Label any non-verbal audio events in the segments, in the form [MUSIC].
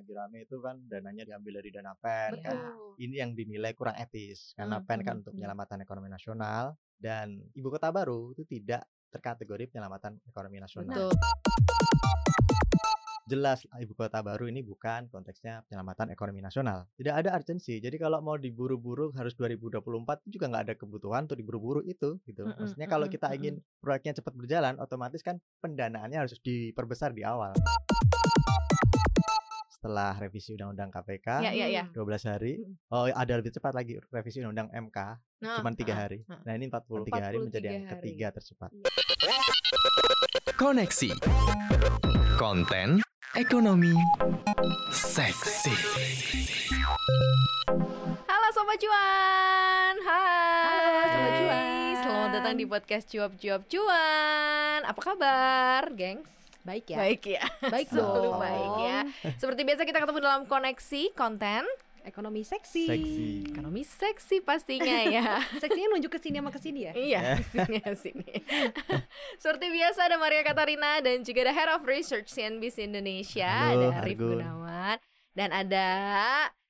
lagi rame itu kan dananya diambil dari dana pen kan. Ini yang dinilai kurang etis karena Hmm, pen kan hmm, untuk hmm. penyelamatan ekonomi nasional dan ibu kota baru itu tidak terkategori penyelamatan ekonomi nasional. Betul. Jelas ibu kota baru ini bukan konteksnya penyelamatan ekonomi nasional. Tidak ada urgensi. Jadi kalau mau diburu-buru harus 2024 itu juga nggak ada kebutuhan untuk diburu-buru itu gitu. Mm-mm, Maksudnya kalau kita ingin proyeknya cepat berjalan, otomatis kan pendanaannya harus diperbesar di awal. Setelah revisi undang-undang KPK Ya, ya, ya. 12 hari. Oh, ada lebih cepat lagi revisi undang-undang MK Nah, cuman tiga ah, hari. ah. Nah, ini 43 hari menjadi 43 yang hari. ketiga tercepat. Koneksi Konten Ekonomi Seksi Halo Sobat Cuan Hai Halo, Sobat Cuan. Selamat datang di podcast Cuap Cuap Cuan Apa kabar, gengs? Baik ya. Baik ya Baik [LAUGHS] Selalu dong. baik ya Seperti biasa kita ketemu dalam koneksi konten Ekonomi seksi. Seksi. Ekonomi seksi pastinya [LAUGHS] ya Seksinya nunjuk ke sini sama ke sini ya. Iya, [LAUGHS] sini sini. Seperti biasa ada Maria Katarina dan juga ada Head of Research CNBC Indonesia, Halo, ada Arif Argun. Gunawan dan ada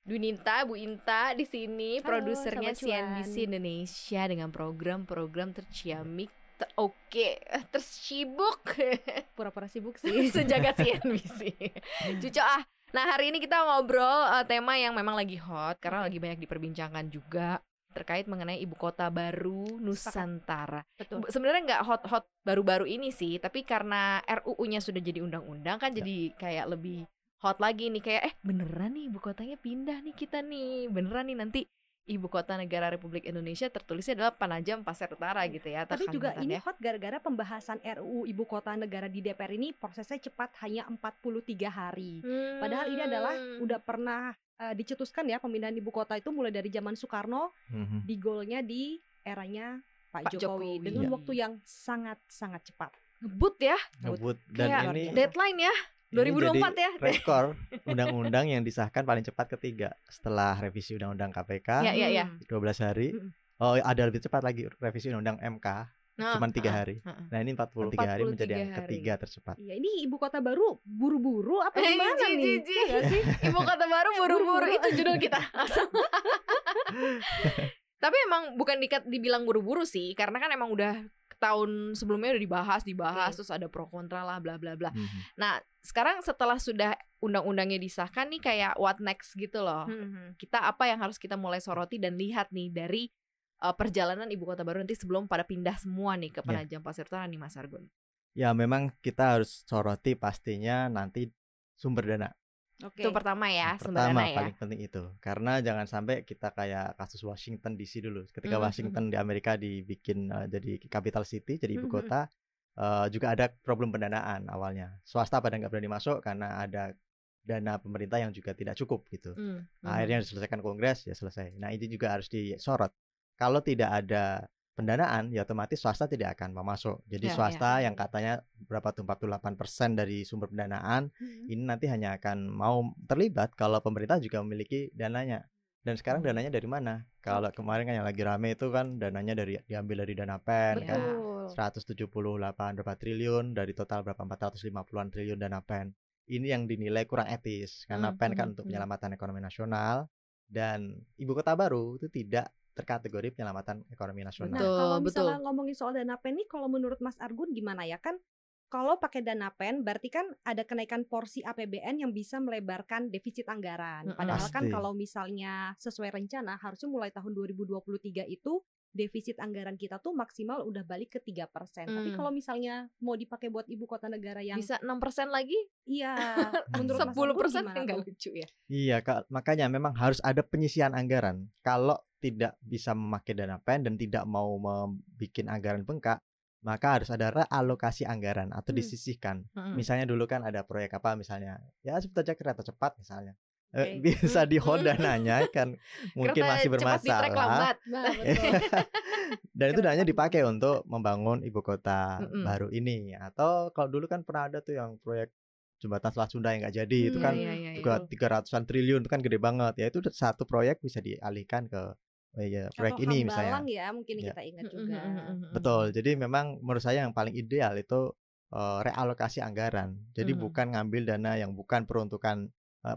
Dunita, Bu Inta di sini, produsernya. CNBC Indonesia dengan program-program terciamik, oke, tersibuk [LAUGHS] Pura-pura sibuk sih. [LAUGHS] sejagat CNBC. [LAUGHS] Cuco ah. Nah, hari ini kita ngobrol eh, tema yang memang lagi hot karena lagi banyak diperbincangkan juga terkait mengenai ibu kota baru Nusantara. Betul. Sebenarnya nggak hot-hot baru-baru ini sih, tapi karena RUU-nya sudah jadi undang-undang kan Ya. jadi kayak lebih hot lagi nih kayak eh beneran nih ibu kotanya pindah nih kita nih. Beneran nih nanti ibu kota negara Republik Indonesia tertulisnya adalah Panajam Pasir Utara gitu ya. Tapi juga ini ya. hot gara-gara pembahasan RUU Ibu Kota Negara di DPR ini prosesnya cepat hanya 43 hari. Padahal ini adalah Hmm. udah pernah eh, dicetuskan ya pemindahan ibu kota itu mulai dari zaman Soekarno Mhm. di golnya di eranya Pak, Pak Jokowi, Jokowi. dengan Iya. waktu yang sangat-sangat cepat. ngebut ya Ngebut dan kayak ini deadline ya ini 2024 jadi ya rekor [LAUGHS] undang-undang yang disahkan paling cepat ketiga setelah revisi undang-undang KPK ya ya ya 12 hari. Mm. Oh, ada lebih cepat lagi revisi undang MK Nah, cuman tiga ah, hari. ah, ah. Nah, ini 43 hari menjadi 43 yang hari. ketiga tercepat. Iya, ini ibu kota baru buru-buru apa Eh, gimana Ji, nih? Ji. Iya sih? Ibu kota baru [LAUGHS] Buru-buru. itu judul kita. [LAUGHS] Tapi emang bukan dikat dibilang buru-buru sih, karena kan emang udah tahun sebelumnya udah dibahas, dibahas Oke. terus ada pro kontra lah bla bla bla. Mhm. Nah, sekarang setelah sudah undang-undangnya disahkan nih kayak what next gitu loh. Hmm. Kita apa yang harus kita mulai soroti dan lihat nih dari uh, perjalanan ibu kota baru nanti sebelum pada pindah semua nih ke Ya. Penajam Pasir Utara nih Mas Argun. Ya, memang kita harus soroti pastinya nanti sumber dana. Oke. Itu pertama ya, Pertama ya. paling penting itu. Karena jangan sampai kita kayak kasus Washington DC dulu. Ketika Mhm, Washington di Amerika dibikin eh, jadi capital city, jadi ibu Mhm. kota, eh, juga ada problem pendanaan awalnya. Swasta pada nggak berani masuk karena ada dana pemerintah yang juga tidak cukup gitu. Hmm, Nah, hmm. akhirnya diselesaikan kongres ya selesai. Nah ini juga harus disorot. Kalau tidak ada pendanaan, ya otomatis swasta tidak akan mau masuk. Jadi Ya, swasta yang katanya berapa tuh 48% dari sumber pendanaan Hmm. ini nanti hanya akan mau terlibat kalau pemerintah juga memiliki dananya. Dan sekarang Hmm. dananya dari mana? Kalau kemarin kan yang lagi rame itu kan dananya dari diambil dari dana pen kan. Betul. 178 berapa triliun dari total berapa 450-an triliun dana pen. Ini yang dinilai kurang etis karena Hmm, pen kan hmm, untuk hmm. penyelamatan ekonomi nasional dan ibu kota baru itu tidak terkategori penyelamatan ekonomi nasional. Nah, Betul, kalau betul. misalnya ngomongin soal dana pen nih, kalau menurut Mas Argun gimana ya kan? Kalau pakai dana pen, berarti kan ada kenaikan porsi APBN yang bisa melebarkan defisit anggaran. Padahal kan Pasti. kalau misalnya sesuai rencana, harusnya mulai tahun 2023 itu defisit anggaran kita tuh maksimal udah balik ke 3%. Tapi Hmm. kalau misalnya mau dipakai buat ibu kota negara yang Bisa 6% lagi? iya, [LAUGHS] menurut Mas 10% Argun gimana enggak lucu ya. Iya, Kak. makanya memang harus ada penyisian anggaran. Kalau tidak bisa memakai dana pen dan tidak mau membuat anggaran bengkak, maka harus ada realokasi anggaran atau Hmm. disisihkan. Hmm. Misalnya dulu kan ada proyek apa misalnya, ya sebut aja kereta cepat misalnya. Eh, Oke. bisa di hold Hmm. dananya kan [LAUGHS] mungkin Kereta masih bermasalah. lambat. Nah, betul. [LAUGHS] Dan itu Kereta dananya dipakai untuk membangun ibu kota Mm-mm. baru ini. Atau kalau dulu kan pernah ada tuh yang proyek jembatan Selat Sunda yang nggak jadi itu Hmm, kan Iya, iya, iya. juga tiga ratusan triliun itu kan gede banget ya itu satu proyek bisa dialihkan ke oh iya, proyek Atau ini misalnya ya, mungkin Ya. kita ingat Mm, juga. mm, mm, mm, mm. betul jadi memang menurut saya yang paling ideal itu eh, realokasi anggaran jadi bukan ngambil dana yang bukan peruntukan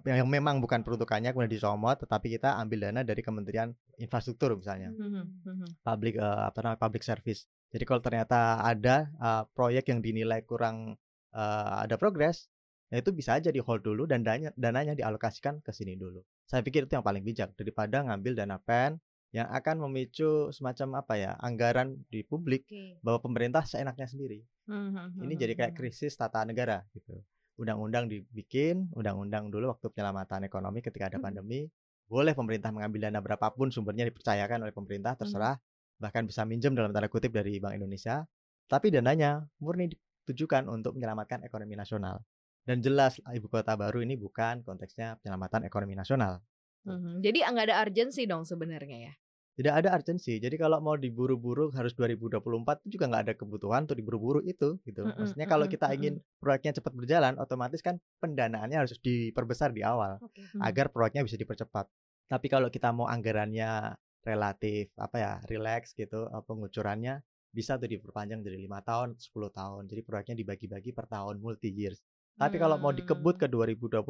yang memang bukan peruntukannya kemudian disomot tetapi kita ambil dana dari Kementerian Infrastruktur misalnya Mhm, mhm. public eh, apa namanya public service. Jadi kalau ternyata ada eh, proyek yang dinilai kurang eh, ada progres, ya itu bisa aja di hold dulu dan dananya, dananya dialokasikan ke sini dulu. Saya pikir itu yang paling bijak daripada ngambil dana pen yang akan memicu semacam apa ya anggaran di publik Oke. bahwa pemerintah seenaknya sendiri. Mhm, Ini jadi kayak krisis tata negara gitu. Undang-undang dibikin, undang-undang dulu waktu penyelamatan ekonomi ketika ada Mhm. pandemi, boleh pemerintah mengambil dana berapapun sumbernya dipercayakan oleh pemerintah terserah, bahkan bisa minjem dalam tanda kutip dari Bank Indonesia, tapi dananya murni ditujukan untuk menyelamatkan ekonomi nasional. Dan jelas ibu kota baru ini bukan konteksnya penyelamatan ekonomi nasional. Mhm. Jadi nggak ada urgensi dong sebenarnya ya. Tidak ada urgensi. Jadi kalau mau diburu-buru harus 2024 itu juga nggak ada kebutuhan untuk diburu-buru itu gitu. Mm-mm, Maksudnya kalau kita ingin proyeknya cepat berjalan, otomatis kan pendanaannya harus diperbesar di awal Oke. Hmm. agar proyeknya bisa dipercepat. Tapi kalau kita mau anggarannya relatif apa ya, relax gitu eh, pengucurannya bisa tuh diperpanjang jadi lima tahun, 10 tahun. Jadi proyeknya dibagi-bagi per tahun multi years. Tapi kalau mau dikebut ke 2024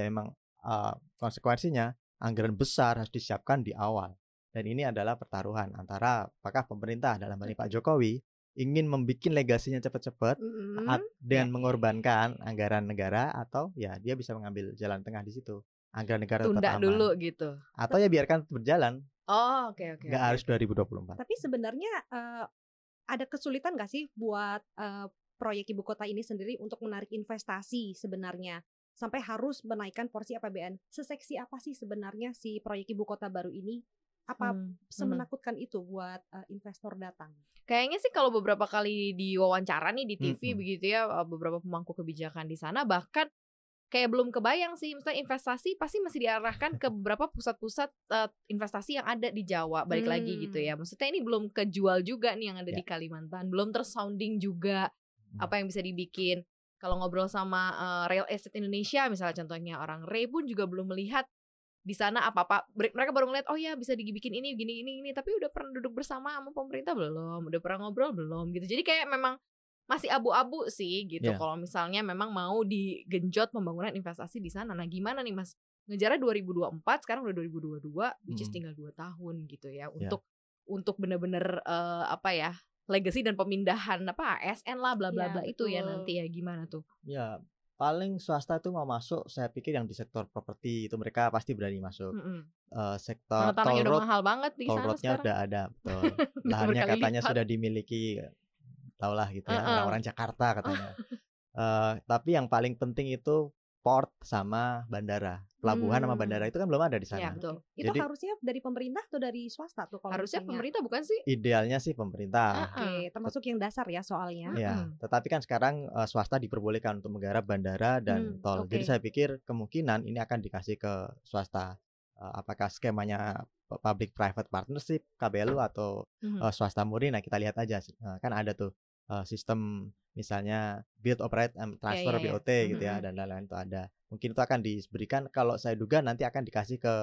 ya emang eh, konsekuensinya anggaran besar harus disiapkan di awal. Dan ini adalah pertaruhan antara apakah pemerintah dalam hal ini Pak Jokowi ingin membuat legasinya cepat-cepat Mm-mm. at- dengan mengorbankan anggaran negara atau ya dia bisa mengambil jalan tengah di situ. Anggaran negara tetap Tunda aman. dulu gitu. Atau ya biarkan berjalan, Oh, oke oke. nggak oke. harus 2024. Tapi sebenarnya eh, ada kesulitan nggak sih buat eh, proyek ibu kota ini sendiri untuk menarik investasi sebenarnya sampai harus menaikkan porsi APBN. Seseksi apa sih sebenarnya si proyek ibu kota baru ini? Apa Hmm, mhm. semenakutkan itu buat eh, investor datang? Kayaknya sih kalau beberapa kali diwawancara nih di TV Mm-mm. begitu ya beberapa pemangku kebijakan di sana bahkan kayak belum kebayang sih misalnya investasi pasti masih diarahkan ke beberapa pusat-pusat eh, investasi yang ada di Jawa balik lagi gitu Hmm. ya. Maksudnya ini belum kejual juga nih yang ada Ya. di Kalimantan, belum tersounding juga Hmm. apa yang bisa dibikin. Kalau ngobrol sama eh, real estate Indonesia misalnya contohnya orang Ray pun juga belum melihat di sana apa-apa Ber- mereka baru ngeliat oh ya bisa dibikin ini gini ini ini tapi udah pernah duduk bersama sama pemerintah belum? Udah pernah ngobrol belum? Gitu. Jadi kayak memang masih abu-abu sih gitu. Iya. kalau misalnya memang mau digenjot pembangunan investasi di sana. Nah gimana nih mas? Ngejarnya 2024 sekarang udah 2022 which is Mm. tinggal 2 tahun gitu ya. Untuk untuk bener-bener eh, apa ya legacy dan pemindahan apa ASN lah bla bla Iya, bla itu ya nanti ya. Gimana tuh? Ya, paling swasta itu mau masuk, saya pikir yang di sektor properti itu mereka pasti berani masuk. Mm-mm. Eh, sektor Mana udah road, mahal banget di toll sana roadnya sekarang udah ada, betul. [LAUGHS] Lahannya katanya lipat. sudah dimiliki, taulah gitu ya, orang-orang Jakarta [LAUGHS] katanya. Eh, tapi yang paling penting itu port sama bandara, pelabuhan sama Hmm. bandara itu kan belum ada di ya sana. betul Itu Jadi- harusnya dari pemerintah atau dari swasta tuh kalau harusnya misalnya? pemerintah bukan sih Idealnya sih pemerintah. Ah, Oke, termasuk yang dasar ya soalnya. Ya, Mm-mm. tetapi kan sekarang eh, swasta diperbolehkan untuk menggarap bandara dan Hmm, tol. Jadi oke. saya pikir kemungkinan ini akan dikasih ke swasta. Eh, apakah skemanya pu- public private partnership KBLU atau Mhm. eh, swasta murni? Nah, kita lihat aja. Eh, kan ada tuh eh, sistem misalnya build operate and transfer iya, iya. BOT gitu ya Mhm. dan lain-lain itu ada. Mungkin itu akan diberikan kalau saya duga nanti akan dikasih ke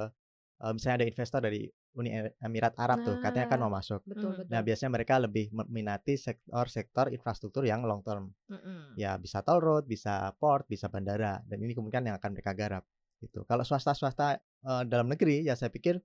eh, misalnya ada investor dari Uni Emirat Arab tuh katanya kan Nah. mau masuk. Betul, Hmm. betul. Nah, biasanya mereka lebih meminati sektor-sektor infrastruktur yang long term. Mm-mm. Ya, bisa toll road, bisa port, bisa bandara dan ini kemungkinan yang akan mereka garap gitu. Kalau swasta-swasta eh, dalam negeri ya saya pikir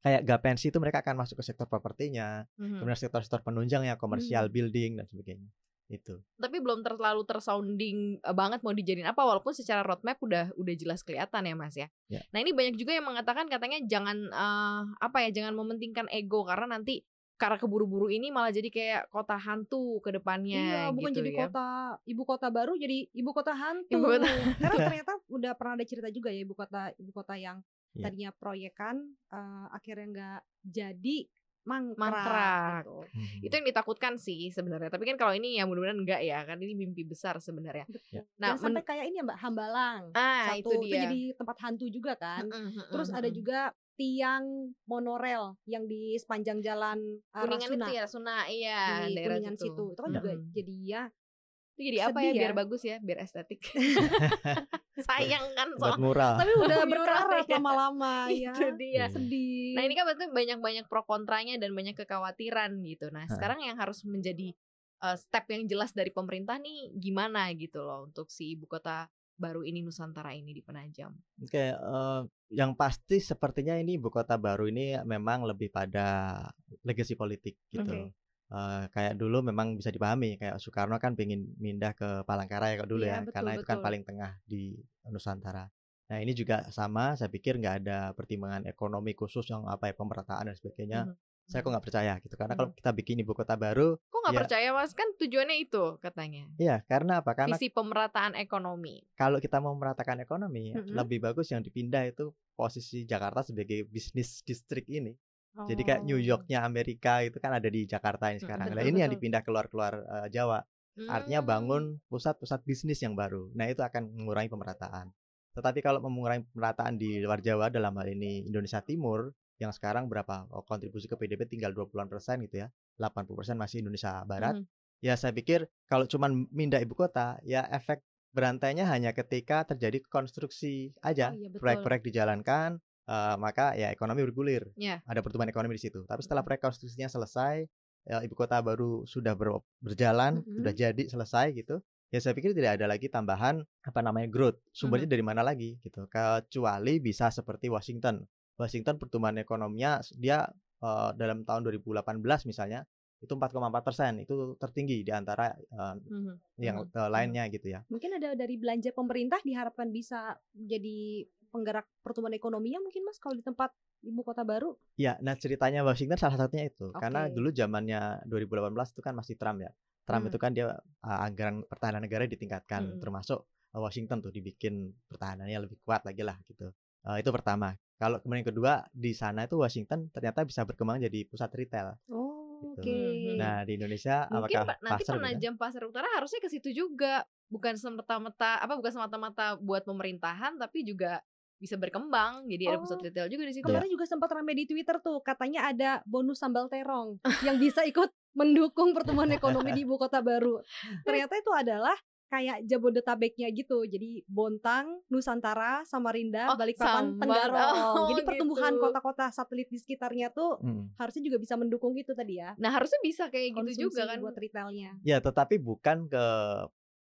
kayak Gapensi itu mereka akan masuk ke sektor propertinya, Mhm. kemudian sektor-sektor penunjangnya, komersial, Hmm. building dan sebagainya. Itu. tapi belum terlalu tersounding eh, banget mau dijadiin apa walaupun secara roadmap udah udah jelas kelihatan ya mas ya. Ya. Nah ini banyak juga yang mengatakan katanya jangan eh, apa ya jangan mementingkan ego karena nanti karena keburu-buru ini malah jadi kayak kota hantu ke depannya Iya, bukan gitu jadi ya. kota ibu kota baru jadi ibu kota hantu. Ibu kota- Karena [LAUGHS] ternyata udah pernah ada cerita juga ya ibu kota ibu kota yang Iya. tadinya proyekan eh, akhirnya nggak jadi mangkrak. Mangkrak. gitu. Itu yang ditakutkan sih sebenarnya. Tapi kan kalau ini ya mudah-mudahan enggak ya, kan ini mimpi besar sebenarnya. Betul. Nah, Jangan sampai kayak ini ya Mbak Hambalang. Ah, Satu itu dia. jadi tempat hantu juga kan. Terus ada juga tiang monorel yang di sepanjang jalan uh, kuningan Rasuna itu ya, Suna iya, di daerah Kuningan situ. Itu kan juga Mm-mm. jadi ya Itu jadi apa ya? Sedih Biar ya. bagus ya, biar estetik. [LAUGHS] Sayang kan soal mural. tapi udah berkarat ya. lama [LAUGHS] ya. itu dia. Iya. Sedih. Nah ini kan berarti banyak-banyak pro kontranya dan banyak kekhawatiran gitu. Nah Ha. sekarang yang harus menjadi uh, step yang jelas dari pemerintah nih gimana gitu loh untuk si ibu kota baru ini Nusantara ini di Penajam? Oke, eh, yang pasti sepertinya ini ibu kota baru ini memang lebih pada legasi politik gitu. Oke. Eh, kayak dulu memang bisa dipahami kayak Soekarno kan pengen pindah ke Palangkaraya kalau dulu Iya, ya, betul, karena itu kan betul. paling tengah di Nusantara. Nah ini juga sama, saya pikir nggak ada pertimbangan ekonomi khusus yang apa ya pemerataan dan sebagainya. Mhm. Saya kok nggak percaya gitu, karena kalau Mhm. kita bikin ibu kota baru, Kok nggak Ya. percaya mas? Kan tujuannya itu katanya. iya karena apa? Karena Visi pemerataan ekonomi. kalau kita mau meratakan ekonomi, Mhm. lebih bagus yang dipindah itu posisi Jakarta sebagai bisnis district ini. Jadi kayak New Oh. Yorknya Amerika itu kan ada di Jakarta ini Mm, sekarang. Nah ini yang dipindah keluar-keluar eh, Jawa. Artinya Hmm. bangun pusat-pusat bisnis yang baru. Nah itu akan mengurangi pemerataan. Tetapi kalau mengurangi pemerataan di luar Jawa dalam hal ini Indonesia Timur yang sekarang berapa oh, kontribusi ke PDB tinggal 20-an persen gitu ya. 80% masih Indonesia Barat. Mhm. Ya saya pikir kalau cuman mindah ibu kota ya efek berantainya hanya ketika terjadi konstruksi aja. Oh, iya. Proyek-proyek dijalankan eh, maka ya ekonomi bergulir Ya. ada pertumbuhan ekonomi di situ. Tapi setelah proyek konstruksinya selesai, ya, ibu kota baru sudah ber- berjalan, Mhm. sudah jadi selesai gitu. Ya saya pikir tidak ada lagi tambahan apa namanya growth. Sumbernya dari mana lagi gitu. Kecuali bisa seperti Washington. Washington pertumbuhan ekonominya dia eh, dalam tahun 2018 misalnya itu 4,4 persen itu tertinggi di antara eh, Mhm. yang eh, lainnya gitu ya. Mungkin ada dari belanja pemerintah diharapkan bisa jadi penggerak pertumbuhan ekonominya mungkin Mas kalau di tempat ibu kota baru. Ya, nah ceritanya Washington salah satunya itu. Karena Oke. dulu zamannya 2018 itu kan masih Trump ya. Trump Hmm. itu kan dia uh, anggaran pertahanan negara ditingkatkan, Hmm. termasuk uh, Washington tuh dibikin pertahanannya lebih kuat lagi lah gitu. Uh, itu pertama. Kalau kemudian kedua di sana itu Washington ternyata bisa berkembang jadi pusat retail. Oh, Gitu. oke. Mhm. Nah di Indonesia Mungkin apakah Pak, nanti pasar penajam pasar utara harusnya ke situ juga. Bukan semata-mata apa bukan semata-mata buat pemerintahan tapi juga bisa berkembang. Jadi ada pusat Oh, retail juga di situ. Kemarin juga sempat ramai di Twitter tuh, katanya ada bonus sambal terong yang bisa ikut [LAUGHS] mendukung pertumbuhan ekonomi di ibu kota baru. Ternyata itu adalah kayak Jabodetabeknya gitu. Jadi Bontang, Nusantara, Samarinda, Oh, Balikpapan. Tenggarong. Oh, Jadi pertumbuhan gitu. kota-kota satelit di sekitarnya tuh Hmm. harusnya juga bisa mendukung itu tadi ya. Nah, harusnya bisa kayak Konsumsi gitu juga kan. buat retailnya. Ya tetapi bukan ke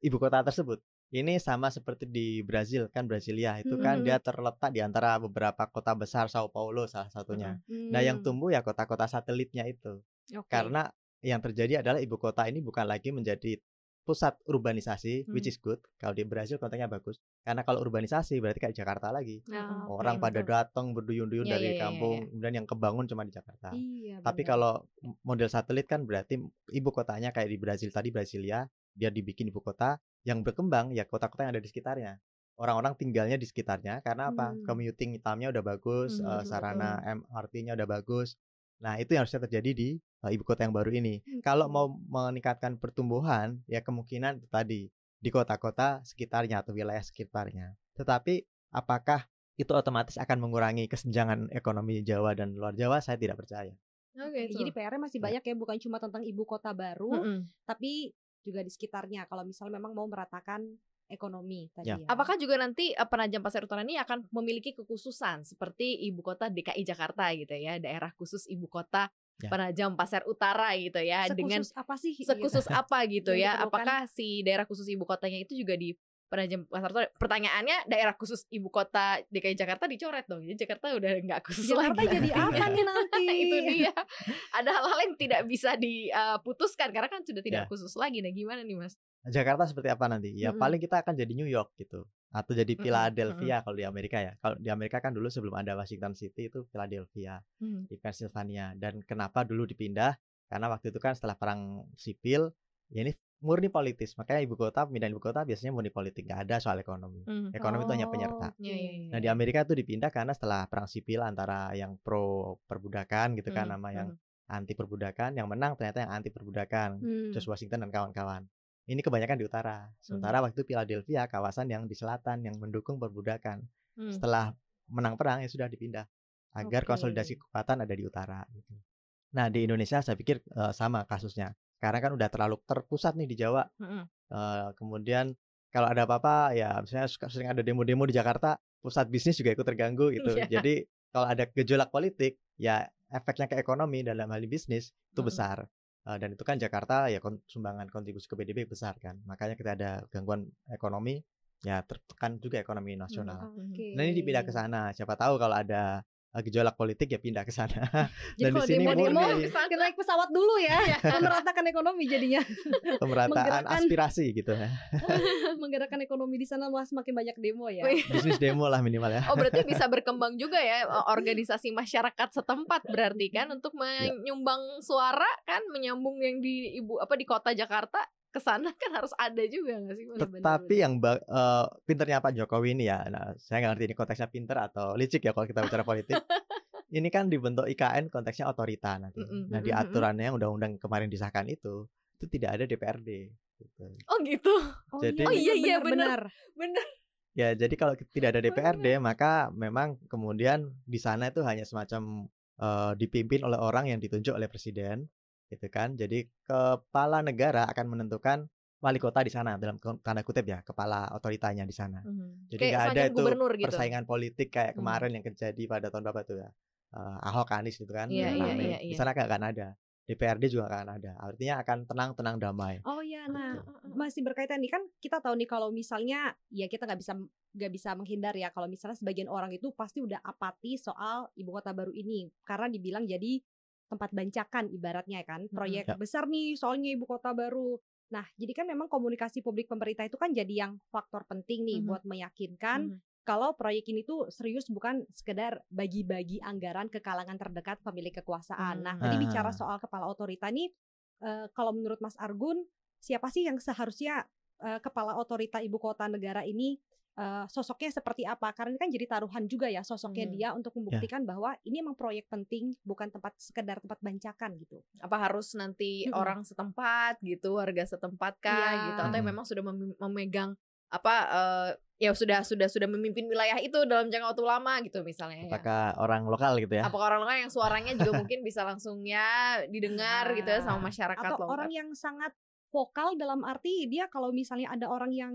ibu kota tersebut. Ini sama seperti di Brazil kan Brasilia itu kan Mhm. dia terletak di antara beberapa kota besar Sao Paulo salah satunya. Nah, yang Hmm, tumbuh ya kota-kota satelitnya itu. oke. Karena yang terjadi adalah ibu kota ini bukan lagi menjadi pusat urbanisasi, which Hmm. is good. Kalau di Brazil konteksnya bagus. Karena kalau urbanisasi berarti kayak Jakarta lagi. Oke, Orang pada betul. datang berduyun-duyun Iya, dari iya, iya, kampung, iya. kemudian yang kebangun cuma di Jakarta. Iya, Tapi kalau model satelit kan berarti ibu kotanya kayak di Brazil tadi Brasilia, dia dibikin ibu kota yang berkembang ya kota-kota yang ada di sekitarnya. Orang-orang tinggalnya di sekitarnya karena apa? Hmm. Commuting hitamnya udah bagus, Hmm, betul, sarana MRT-nya udah bagus. Nah, itu yang harusnya terjadi di eh, ibu kota yang baru ini. Kalau Oke. mau meningkatkan pertumbuhan, ya kemungkinan itu tadi di kota-kota sekitarnya atau wilayah sekitarnya. Tetapi apakah itu otomatis akan mengurangi kesenjangan ekonomi Jawa dan luar Jawa? Saya tidak percaya. Oke, Oke, Jadi PR-nya masih Ya. banyak ya, bukan cuma tentang ibu kota baru, Mm-mm. tapi juga di sekitarnya. Kalau misalnya memang mau meratakan ekonomi tadi Ya. ya. Apakah juga nanti eh, penajam pasar utara ini akan memiliki kekhususan seperti ibu kota DKI Jakarta gitu ya, daerah khusus ibu kota Ya. penajam pasar utara gitu ya, dengan Sekhusus apa sih? gitu? sekhusus apa gitu Yang ya? Apakah si daerah khusus ibu kotanya itu juga di penajam pasar utara? Pertanyaannya daerah khusus ibu kota DKI Jakarta dicoret dong. Jadi Jakarta udah nggak khusus Jakarta lagi. jadi nantinya. apa nih nanti? [LAUGHS] itu dia. Ada hal-hal yang tidak bisa diputuskan karena kan sudah tidak Ya. khusus lagi. Nah, gimana nih, Mas? Jakarta seperti apa nanti? Ya Mm-mm. paling kita akan jadi New York gitu atau jadi Philadelphia kalau di Amerika ya. Kalau di Amerika kan dulu sebelum ada Washington City itu Philadelphia Hmm. di Pennsylvania dan kenapa dulu dipindah? Karena waktu itu kan setelah perang sipil ya ini murni politis. Makanya ibu kota pindah ibu kota biasanya murni politik, nggak ada soal ekonomi. Hmm. Ekonomi itu hanya Oh, penyerta. oke. Iya, iya, iya. Nah di Amerika itu dipindah karena setelah perang sipil antara yang pro perbudakan gitu kan Hmm, sama yang hmm. anti perbudakan, yang menang ternyata yang anti perbudakan. Hmm. George Washington dan kawan-kawan. Ini kebanyakan di utara. Sementara waktu itu Philadelphia kawasan yang di selatan yang mendukung perbudakan. Hmm. Setelah menang perang ya sudah dipindah agar Oke. konsolidasi kekuatan ada di utara gitu. Nah, di Indonesia saya pikir eh, sama kasusnya. Sekarang kan udah terlalu terpusat nih di Jawa. Mm-mm. Eh, kemudian kalau ada apa-apa ya misalnya suka sering ada demo-demo di Jakarta, pusat bisnis juga ikut terganggu [LAUGHS] gitu. Iya. Jadi kalau ada gejolak politik ya efeknya ke ekonomi dalam hal bisnis itu Mm-mm. besar. Eh, dan itu kan Jakarta ya kon- sumbangan kontribusi ke PDB besar kan. Makanya kita ada gangguan ekonomi ya tertekan juga ekonomi nasional. Oke. Nah ini dipindah ke sana. Siapa tahu kalau ada gejolak politik ya pindah ke sana. Jadi [LAUGHS] Dan di kalau sini murni kita naik pesawat dulu ya, [LAUGHS] meratakan ekonomi jadinya, [LAUGHS] pemerataan menggerakkan- aspirasi gitu ya. menggerakkan ekonomi di sana malah semakin banyak demo ya. Wih. Bisnis demo lah minimal ya. Oh berarti bisa berkembang juga ya organisasi masyarakat setempat berarti kan untuk menyumbang suara kan menyambung yang di ibu apa di kota Jakarta ke sana kan harus ada juga nggak sih? Bener-bener. Tetapi yang eh, pinternya Pak Jokowi ini ya, nah saya nggak ngerti ini konteksnya pinter atau licik ya kalau kita bicara politik. [LAUGHS] ini kan dibentuk IKN konteksnya otorita nanti. Mm-mm, Nah di aturannya yang undang-undang kemarin disahkan itu, itu tidak ada DPRD. gitu. oh gitu. Oh, Jadi- Oh iya, iya, benar. Bener. Ya jadi kalau tidak ada DPRD maka memang kemudian di sana itu hanya semacam eh, dipimpin oleh orang yang ditunjuk oleh presiden, gitu kan. Jadi kepala negara akan menentukan wali kota di sana dalam tanda kutip ya kepala otoritanya di sana. Jadi Kayak nggak ada itu gitu. persaingan politik kayak Hmm. kemarin yang terjadi pada tahun berapa tuh ya Eh, Ahok Anies gitu kan yang iya, rame. iya, di iya. sana nggak akan ada DPRD juga akan ada artinya akan tenang tenang damai Oh iya, nah Gitu. masih berkaitan nih kan kita tahu nih kalau misalnya ya kita nggak bisa nggak bisa menghindar ya kalau misalnya sebagian orang itu pasti udah apati soal ibu kota baru ini karena dibilang jadi tempat bancakan ibaratnya kan proyek Ya. besar nih soalnya ibu kota baru. Nah jadi kan memang komunikasi publik pemerintah itu kan jadi yang faktor penting nih Mhm. buat meyakinkan Mhm. kalau proyek ini tuh serius bukan sekedar bagi-bagi anggaran ke kalangan terdekat pemilik kekuasaan. Nah, Hmm. tadi bicara Ah. soal kepala otorita nih, eh, kalau menurut Mas Argun, siapa sih yang seharusnya eh, kepala otorita ibu kota negara ini eh, sosoknya seperti apa? Karena ini kan jadi taruhan juga ya sosoknya Hmm. dia untuk membuktikan bahwa ini emang proyek penting, bukan tempat sekedar tempat bancakan gitu. apa harus nanti Mm-mm. orang setempat gitu warga setempat kah Iya. gitu atau Mm. memang sudah mem- memegang apa eh, ya sudah sudah sudah memimpin wilayah itu dalam jangka waktu lama gitu misalnya ya. apakah orang lokal gitu ya apakah orang lain yang suaranya juga mungkin bisa langsung ya didengar gitu ya sama Ah. masyarakat Atau lokal. orang yang sangat vokal dalam arti dia kalau misalnya ada orang yang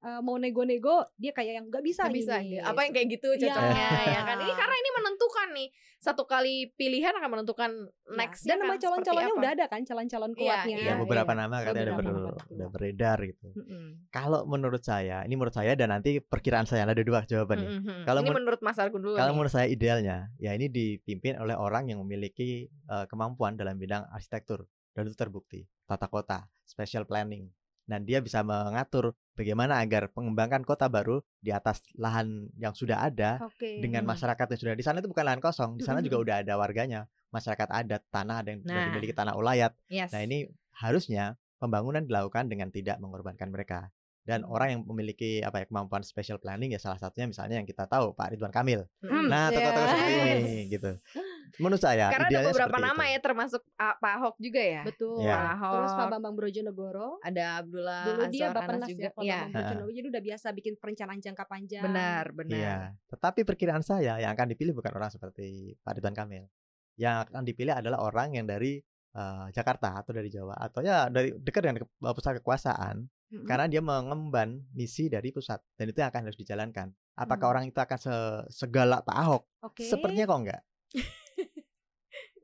eh, mau nego-nego, dia kayak yang nggak bisa Nggak bisa ini. gitu. apa yang kayak gitu Iya. cocoknya ya kan ini karena ini [LAUGHS] menentukan nih satu kali pilihan akan menentukan Ya, next Dan nama calon-calonnya udah ada kan, calon-calon Iya, kuatnya. iya, ya beberapa iya. nama katanya udah, ber- udah beredar gitu Mm-mm. kalau menurut saya ini menurut saya dan nanti perkiraan saya ada dua jawaban nih Mhm. Kalau ini men- menurut Mas Argun dulu Kalau nih. menurut saya idealnya, ya ini dipimpin oleh orang yang memiliki eh, kemampuan dalam bidang arsitektur dan itu terbukti. Tata kota, special planning, dan dia bisa mengatur bagaimana agar pengembangan kota baru di atas lahan yang sudah ada Oke. dengan masyarakat yang sudah di sana itu bukan lahan kosong, di sana juga Mhm. udah ada warganya, masyarakat adat, tanah ada yang sudah Nah. dimiliki tanah ulayat. Yes. Nah ini harusnya pembangunan dilakukan dengan tidak mengorbankan mereka. Dan Hmm. orang yang memiliki apa ya kemampuan special planning ya salah satunya misalnya yang kita tahu Pak Ridwan Kamil. Mhm. Nah, tokoh-tokoh seperti Yes. ini [LAUGHS] gitu. Menurut saya Karena ada beberapa nama itu. ya termasuk ah, Pak Ahok juga ya. Betul. Ya. Pak Ahok. Terus Pak Bambang Brojonegoro. Ada Abdullah Dulu dia Bapak Nas juga. ya, Pak Iya. Bambang Brojonegoro. Jadi udah biasa bikin perencanaan jangka panjang. Benar, benar. Iya. Tetapi perkiraan saya yang akan dipilih bukan orang seperti Pak Ridwan Kamil. Yang akan dipilih adalah orang yang dari eh, Jakarta atau dari Jawa atau ya dari dekat dengan ke- pusat kekuasaan Mm-mm. karena dia mengemban misi dari pusat dan itu yang akan harus dijalankan. Apakah Hmm. orang itu akan se- segalak Pak Ahok? Oke. Sepertinya kok enggak. [LAUGHS]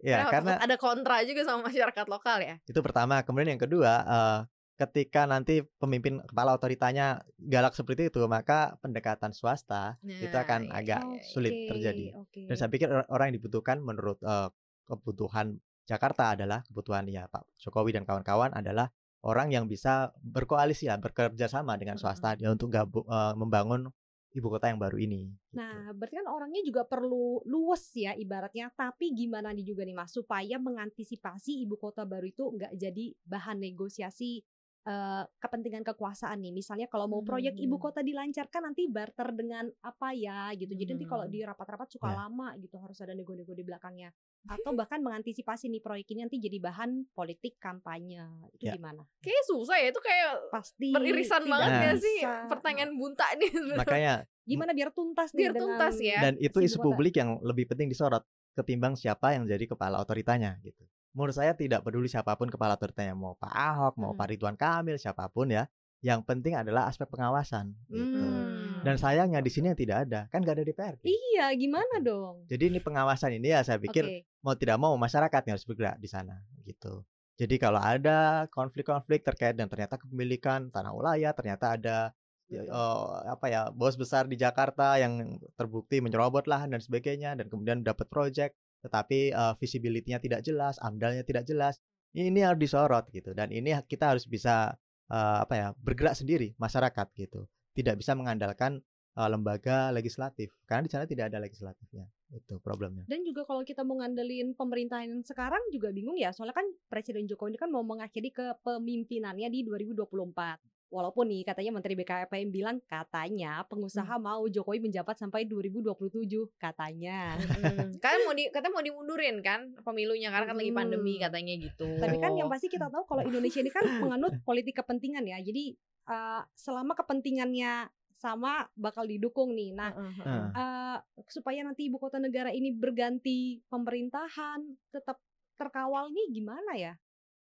ya, karena ada kontra juga sama masyarakat lokal ya. Itu pertama. Kemudian yang kedua, eh, ketika nanti pemimpin kepala otoritanya galak seperti itu, maka pendekatan swasta itu Nah, akan iya, agak iya, iya. sulit terjadi. Oke. Dan saya pikir or- orang yang dibutuhkan menurut eh, kebutuhan Jakarta adalah kebutuhan ya Pak Jokowi dan kawan-kawan adalah orang yang bisa berkoalisi ya, bekerja sama dengan swasta ya untuk gabu- eh, membangun ibu kota yang baru ini. gitu. Nah, berarti kan orangnya juga perlu luwes ya ibaratnya. Tapi gimana nih juga nih Mas supaya mengantisipasi ibu kota baru itu nggak jadi bahan negosiasi eh, kepentingan kekuasaan nih. Misalnya kalau mau proyek ibu Hmm. kota dilancarkan nanti barter dengan apa ya gitu. Jadi nanti kalau Hmm. di rapat-rapat suka Ya. lama gitu harus ada nego-nego di belakangnya. Atau [LAUGHS] bahkan mengantisipasi nih proyek ini nanti jadi bahan politik kampanye. Itu Ya. gimana? Kayaknya susah ya itu kayak Pasti beririsan tidak banget gak sih bisa. pertanyaan bunta [LAUGHS] nih. Makanya Gimana biar tuntas nih Biar dengan tuntas ya. dan itu isu ibu kota. publik yang lebih penting disorot ketimbang siapa yang jadi kepala otoritanya gitu. Menurut saya tidak peduli siapa pun kepala otoritanya mau Pak Ahok, mau Hmm. Pak Ridwan Kamil, siapa pun ya. Yang penting adalah aspek pengawasan gitu. Hmm. Dan sayangnya di sini yang tidak ada, kan nggak ada DPRD. Iya, gimana dong? Jadi ini pengawasan ini ya saya pikir Oke. mau tidak mau masyarakat yang harus bergerak di sana gitu. Jadi kalau ada konflik-konflik terkait dan ternyata kepemilikan tanah wilayah, ternyata ada ya, Betul. eh, apa ya bos besar di Jakarta yang terbukti menyerobot lahan dan sebagainya dan kemudian dapat project tetapi eh, visibility-nya tidak jelas, amdalnya tidak jelas. Ini harus disorot gitu dan ini kita harus bisa eh, apa ya bergerak sendiri masyarakat gitu. Tidak bisa mengandalkan eh, lembaga legislatif karena di sana tidak ada legislatifnya. Itu problemnya. Dan juga kalau kita mau ngandelin pemerintahan sekarang juga bingung ya. Soalnya kan Presiden Jokowi ini kan mau mengakhiri kepemimpinannya di 2024. Walaupun nih katanya Menteri BKPM bilang katanya pengusaha mau Jokowi menjabat sampai 2027 katanya. Mm-mm. kan mau di katanya mau dimundurin kan pemilunya karena kan lagi pandemi Mm. katanya gitu. Tapi kan yang pasti kita tahu kalau [LAUGHS] Indonesia ini kan menganut politik kepentingan ya. Jadi eh, selama kepentingannya sama bakal didukung nih. Nah, heeh. Nah, eh, supaya nanti ibu kota negara ini berganti pemerintahan tetap terkawal nih gimana ya?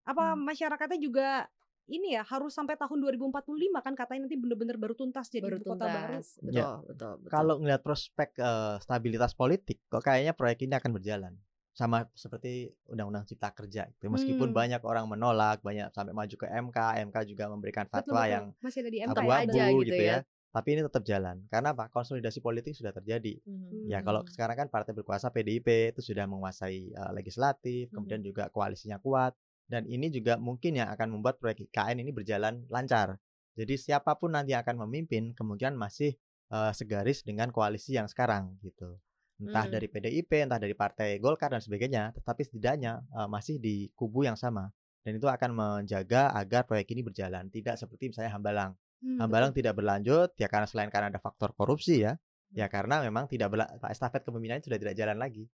Apa Hmm. masyarakatnya juga ini ya harus sampai tahun 2045 kan katanya nanti bener-bener baru tuntas jadi baru ibu kota baru. tuntas. Ya. Betul, betul, betul. Kalau ngelihat prospek eh, stabilitas politik, kok kayaknya proyek ini akan berjalan sama seperti Undang-Undang Cipta Kerja. Itu meskipun Hmm. banyak orang menolak, banyak sampai maju ke MK, MK juga memberikan Betul, fatwa betul. yang masih ada di MK abu-abu aja gitu, gitu ya. ya. Tapi ini tetap jalan. Karena apa? Konsolidasi politik sudah terjadi. Mhm. Ya kalau Hmm. sekarang kan partai berkuasa PDIP itu sudah menguasai eh, legislatif, kemudian juga koalisinya kuat dan ini juga mungkin yang akan membuat proyek IKN ini berjalan lancar. Jadi siapa pun nanti yang akan memimpin kemungkinan masih eh, segaris dengan koalisi yang sekarang gitu. Entah Hmm. dari PDIP, entah dari partai Golkar dan sebagainya, tetapi setidaknya eh, masih di kubu yang sama. Dan itu akan menjaga agar proyek ini berjalan, tidak seperti misalnya Hambalang. Hmm, Hambalang betul. tidak berlanjut ya karena selain karena ada faktor korupsi ya, ya karena memang tidak berla- estafet kepemimpinan sudah tidak jalan lagi.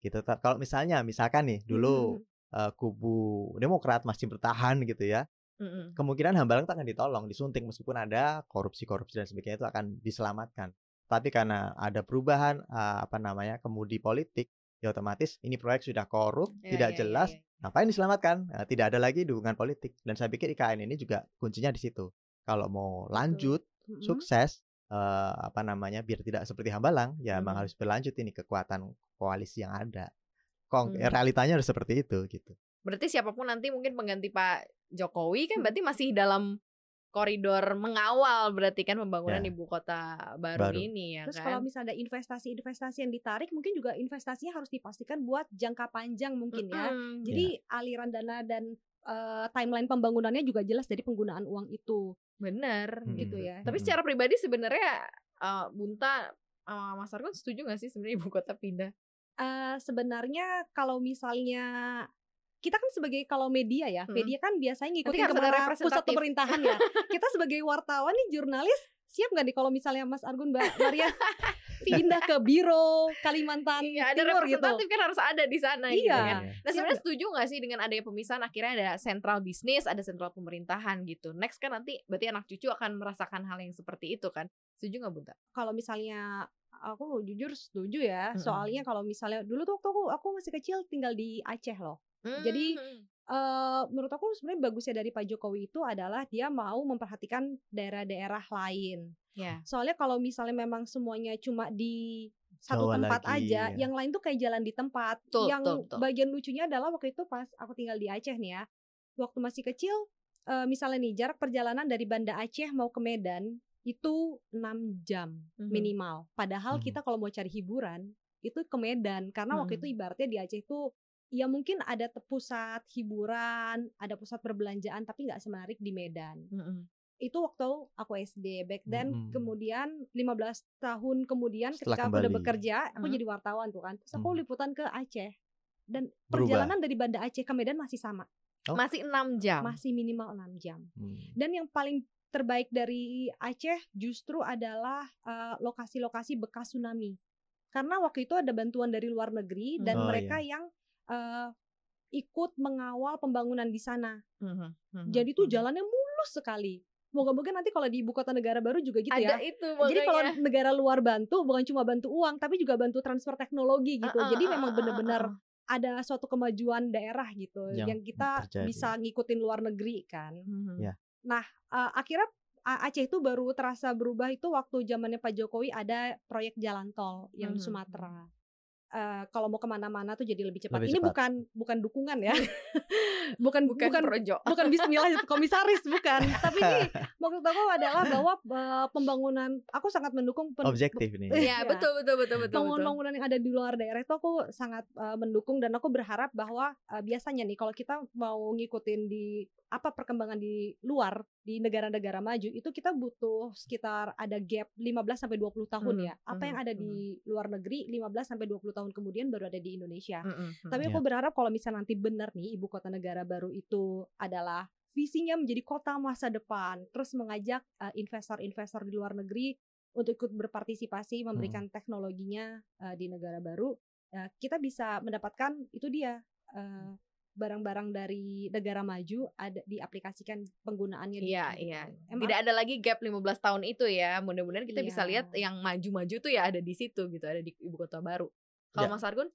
Gitu. Kalau misalnya misalkan nih dulu Hmm. Eh, kubu Demokrat masih bertahan gitu ya, Mm-mm. kemungkinan Hambalang itu akan ditolong, disunting meskipun ada korupsi-korupsi dan sebagainya itu akan diselamatkan. Tapi karena ada perubahan eh, apa namanya kemudi politik, ya otomatis ini proyek sudah korup, Ya, tidak ya, ya, jelas, ya. ngapain diselamatkan? Eh, tidak ada lagi dukungan politik. Dan saya pikir IKN ini juga kuncinya di situ. Kalau mau lanjut Mm-mm. sukses eh, apa namanya biar tidak seperti Hambalang ya emang Mhm. harus berlanjut ini kekuatan koalisi yang ada. Kong Mhm. realitanya harus seperti itu gitu. Berarti siapa pun nanti mungkin pengganti Pak Jokowi kan Hmm. berarti masih dalam koridor mengawal berarti kan pembangunan Ya. ibu kota baru, Baru. ini ya Terus kan. kalau misalnya ada investasi-investasi yang ditarik, mungkin juga investasinya harus dipastikan buat jangka panjang mungkin ya. Mm-mm. Jadi aliran dana dan eh, timeline pembangunannya juga jelas dari penggunaan uang itu, bener Mm-mm. gitu ya. Tapi Mm-mm. secara pribadi sebenarnya eh, Bunta sama Mas Argun setuju gak sih sebenarnya ibu kota pindah? Eh, sebenarnya kalau misalnya kita kan sebagai kalau media ya, Hmm. media kan biasanya ngikutin ke mana pusat pemerintahan ya. [LAUGHS] kita sebagai wartawan nih jurnalis siap nggak nih kalau misalnya Mas Argun Mbak Maria [LAUGHS] pindah ke biro Kalimantan Iya, ada Timur gitu. representatif kan harus ada di sana gitu Iya. kan. Nah Siap sebenarnya setuju gak sih dengan adanya pemisahan akhirnya ada sentral bisnis, ada sentral pemerintahan gitu. Next kan nanti berarti anak cucu akan merasakan hal yang seperti itu kan. Setuju gak Bunta? Kalau misalnya aku jujur setuju ya. Mm-mm. Soalnya kalau misalnya dulu tuh waktu aku aku masih kecil tinggal di Aceh loh. Jadi, Hmm. eh menurut aku sebenarnya bagusnya dari Pak Jokowi itu adalah dia mau memperhatikan daerah-daerah lain. ya. Soalnya kalau misalnya memang semuanya cuma di satu Jawa tempat lagi, aja, ya. yang lain tuh kayak jalan di tempat. Betul, yang betul, betul. bagian lucunya adalah waktu itu pas aku tinggal di Aceh nih ya. Waktu masih kecil, eh, misalnya nih jarak perjalanan dari Banda Aceh mau ke Medan itu 6 jam Mhm. minimal. Padahal Mhm. kita kalau mau cari hiburan itu ke Medan karena waktu Mhm. itu ibaratnya di Aceh itu ya mungkin ada pusat hiburan, ada pusat perbelanjaan tapi nggak semenarik di Medan Mm-mm. itu waktu aku SD back then Mm-mm. kemudian 15 tahun kemudian Setelah ketika aku udah bekerja aku Hmm. jadi wartawan tuh kan terus aku Hmm. liputan ke Aceh dan Berubah. perjalanan dari Banda Aceh ke Medan masih sama Oh. Masih 6 jam. masih minimal 6 jam Hmm. dan yang paling terbaik dari Aceh justru adalah lokasi-lokasi bekas tsunami karena waktu itu ada bantuan dari luar negeri dan Oh, mereka yang eh, ikut mengawal pembangunan di sana Mhm. Mhm. jadi tuh Mhm. jalannya mulus sekali moga-moga nanti kalau di ibu kota negara baru juga gitu ada ya itu Jadi kalau negara luar bantu bukan cuma bantu uang tapi juga bantu transfer teknologi gitu. Ah, ah, Jadi memang benar-benar ah, ada suatu kemajuan daerah gitu yang, Yang kita terjadi. bisa ngikutin luar negeri kan. ah. Mhm. Ya. Uh, akhirnya Aceh itu baru terasa berubah itu waktu zamannya Pak Jokowi ada proyek jalan tol yang di Mhm. Sumatera. Eh, kalau mau ke mana-mana tuh jadi lebih cepat. Lebih Ini cepat. bukan bukan dukungan ya, [LAUGHS] bukan bukan, bukan projo. bukan Bismillah komisaris bukan. Tapi ini [LAUGHS] maksud aku adalah bahwa eh, pembangunan aku sangat mendukung pen- Objektif nih. Iya, Iya. betul betul betul betul. betul. bangunan-bangunan yang ada di luar daerah itu aku sangat uh, mendukung dan aku berharap bahwa uh, biasanya nih kalau kita mau ngikutin di apa perkembangan di luar di negara-negara maju itu kita butuh sekitar ada gap 15 sampai 20 tahun Mhm, ya. Apa yang mhm, ada di luar negeri 15 sampai 20 tahun kemudian baru ada di Indonesia. Mm, mm, mm. Tapi Iya. aku berharap kalau misalnya nanti benar nih ibu kota negara baru itu adalah visinya menjadi kota masa depan, terus mengajak uh, investor-investor di luar negeri untuk ikut berpartisipasi memberikan teknologinya uh, di negara baru, uh, kita bisa mendapatkan itu dia uh, barang-barang dari negara maju ada diaplikasikan penggunaannya di Iya, iya. Emang Tidak ada lagi gap 15 tahun itu ya. Mudah-mudahan kita bisa Iya. lihat yang maju-maju tuh ya ada di situ gitu, ada di ibu kota baru. Kalau Ya. Mas Argun?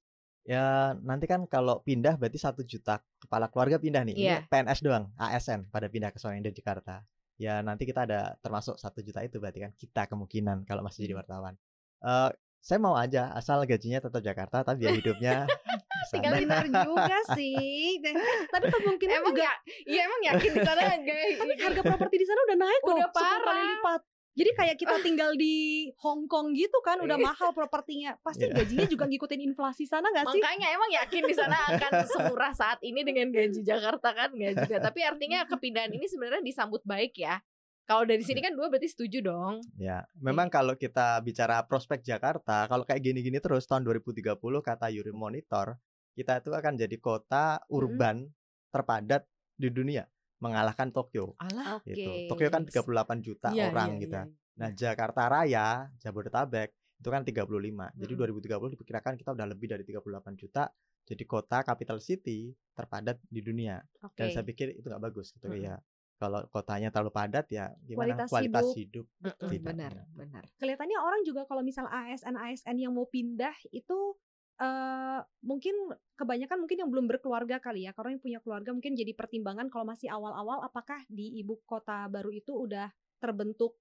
Ya nanti kan kalau pindah berarti satu juta kepala keluarga pindah nih. Iya. Ini PNS doang, ASN pada pindah ke Samarinda Jakarta. Ya nanti kita ada termasuk satu juta itu berarti kan kita kemungkinan kalau masih jadi Hmm. wartawan. Eh saya mau aja asal gajinya tetap Jakarta tapi biaya hidupnya. [LAUGHS] Tinggal di benar juga sih. Tapi kemungkinan Emang juga ya, iya emang yakin di sana [LAUGHS] tapi harga properti di sana udah naik loh, Udah 10 kali parah. lipat. Jadi kayak kita tinggal di Hong Kong gitu kan udah mahal propertinya. Pasti Iya. gajinya juga ngikutin inflasi sana gak sih? Makanya emang yakin di sana akan semurah saat ini dengan gaji Jakarta kan nggak juga. Tapi artinya kepindahan ini sebenarnya disambut baik ya. Kalau dari sini kan dua berarti setuju dong. Ya, memang kalau kita bicara prospek Jakarta, kalau kayak gini-gini terus tahun 2030 kata Yuri Monitor, kita itu akan jadi kota urban terpadat di dunia, mengalahkan Tokyo. Alah. Oke. Gitu. Tokyo kan 38 juta Iya, orang iya, gitu. iya. Nah, Jakarta Raya, Jabodetabek itu kan 35. Jadi Mm-mm. 2030 diperkirakan kita udah lebih dari 38 juta jadi kota capital city terpadat di dunia. Oke. Dan saya pikir itu nggak bagus gitu Mm-mm. ya. Kalau kotanya terlalu padat ya gimana Kualitas kualitas, hidup. hidup, tidak. benar, benar. Kelihatannya orang juga kalau misal ASN ASN yang mau pindah itu eh mungkin kebanyakan mungkin yang belum berkeluarga kali ya. Kalau yang punya keluarga mungkin jadi pertimbangan kalau masih awal-awal apakah di ibu kota baru itu udah terbentuk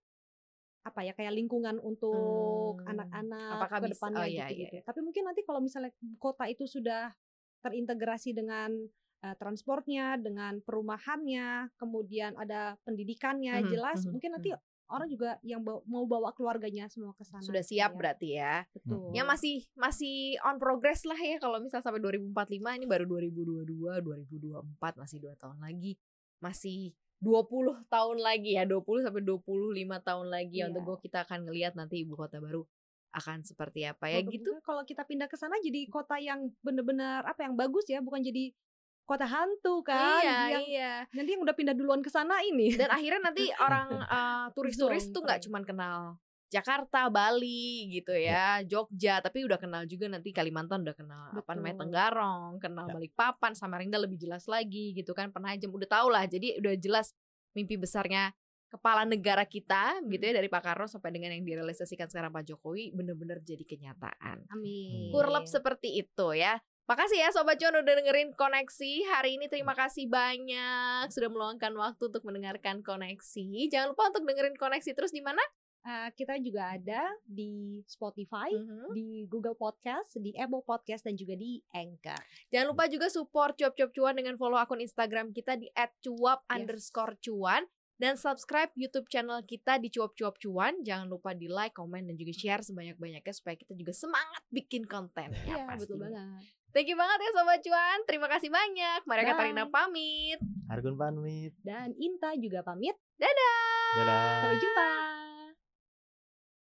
apa ya kayak lingkungan untuk Hmm, anak-anak apakah ke depannya oh, iya, gitu-gitu. iya. Tapi mungkin nanti kalau misalnya kota itu sudah terintegrasi dengan eh, transportnya, dengan perumahannya, kemudian ada pendidikannya Mhm, jelas, mhm, mungkin nanti orang juga yang bawa- mau bawa keluarganya semua ke sana. Sudah gitu siap ya. berarti ya. Betul. Ya masih masih on progress lah ya kalau misal sampai 2045 ini baru 2022, 2024 masih dua tahun lagi. Masih 20 tahun lagi ya, 20 sampai 25 tahun lagi ya Iya. untuk go kita akan ngelihat nanti ibu kota baru akan seperti apa ya Moga-moga gitu. Kalau kita pindah ke sana jadi kota yang benar-benar apa yang bagus ya, bukan jadi kota hantu kan. Iya, yang iya. nanti yang udah pindah duluan ke sana ini. Dan akhirnya nanti [LAUGHS] orang eh, turis-turis tuh nggak cuman kenal Jakarta, Bali gitu ya, Jogja, tapi udah kenal juga nanti Kalimantan udah kenal apa namanya Betul. Tenggarong, kenal Ya. Balikpapan, Samarinda lebih jelas lagi gitu kan, Penajam udah tau lah. Jadi udah jelas mimpi besarnya kepala negara kita gitu ya dari Pak Karno sampai dengan yang direalisasikan sekarang Pak Jokowi bener-bener jadi kenyataan. Amin. Kurlep seperti itu ya. Makasih ya Sobat Cuan udah dengerin koneksi Hari ini terima kasih banyak Sudah meluangkan waktu untuk mendengarkan koneksi Jangan lupa untuk dengerin koneksi terus di mana? Eh, kita juga ada di Spotify, Mhm. di Google Podcast, di Apple Podcast dan juga di Anchor. Jangan lupa juga support Cuap-Cuap Cuan dengan follow akun Instagram kita di @cuap Yes. underscore cuan dan subscribe YouTube channel kita di Cuap-Cuap Cuan. Jangan lupa di like, komen, dan juga share sebanyak-banyaknya supaya kita juga semangat bikin konten. Iya, betul banget. Thank you banget ya Sobat Cuan. Terima kasih banyak. Maria Bye. Katarina pamit. Argun pamit. Dan Inta juga pamit. Dadah. Dadah. Sampai jumpa.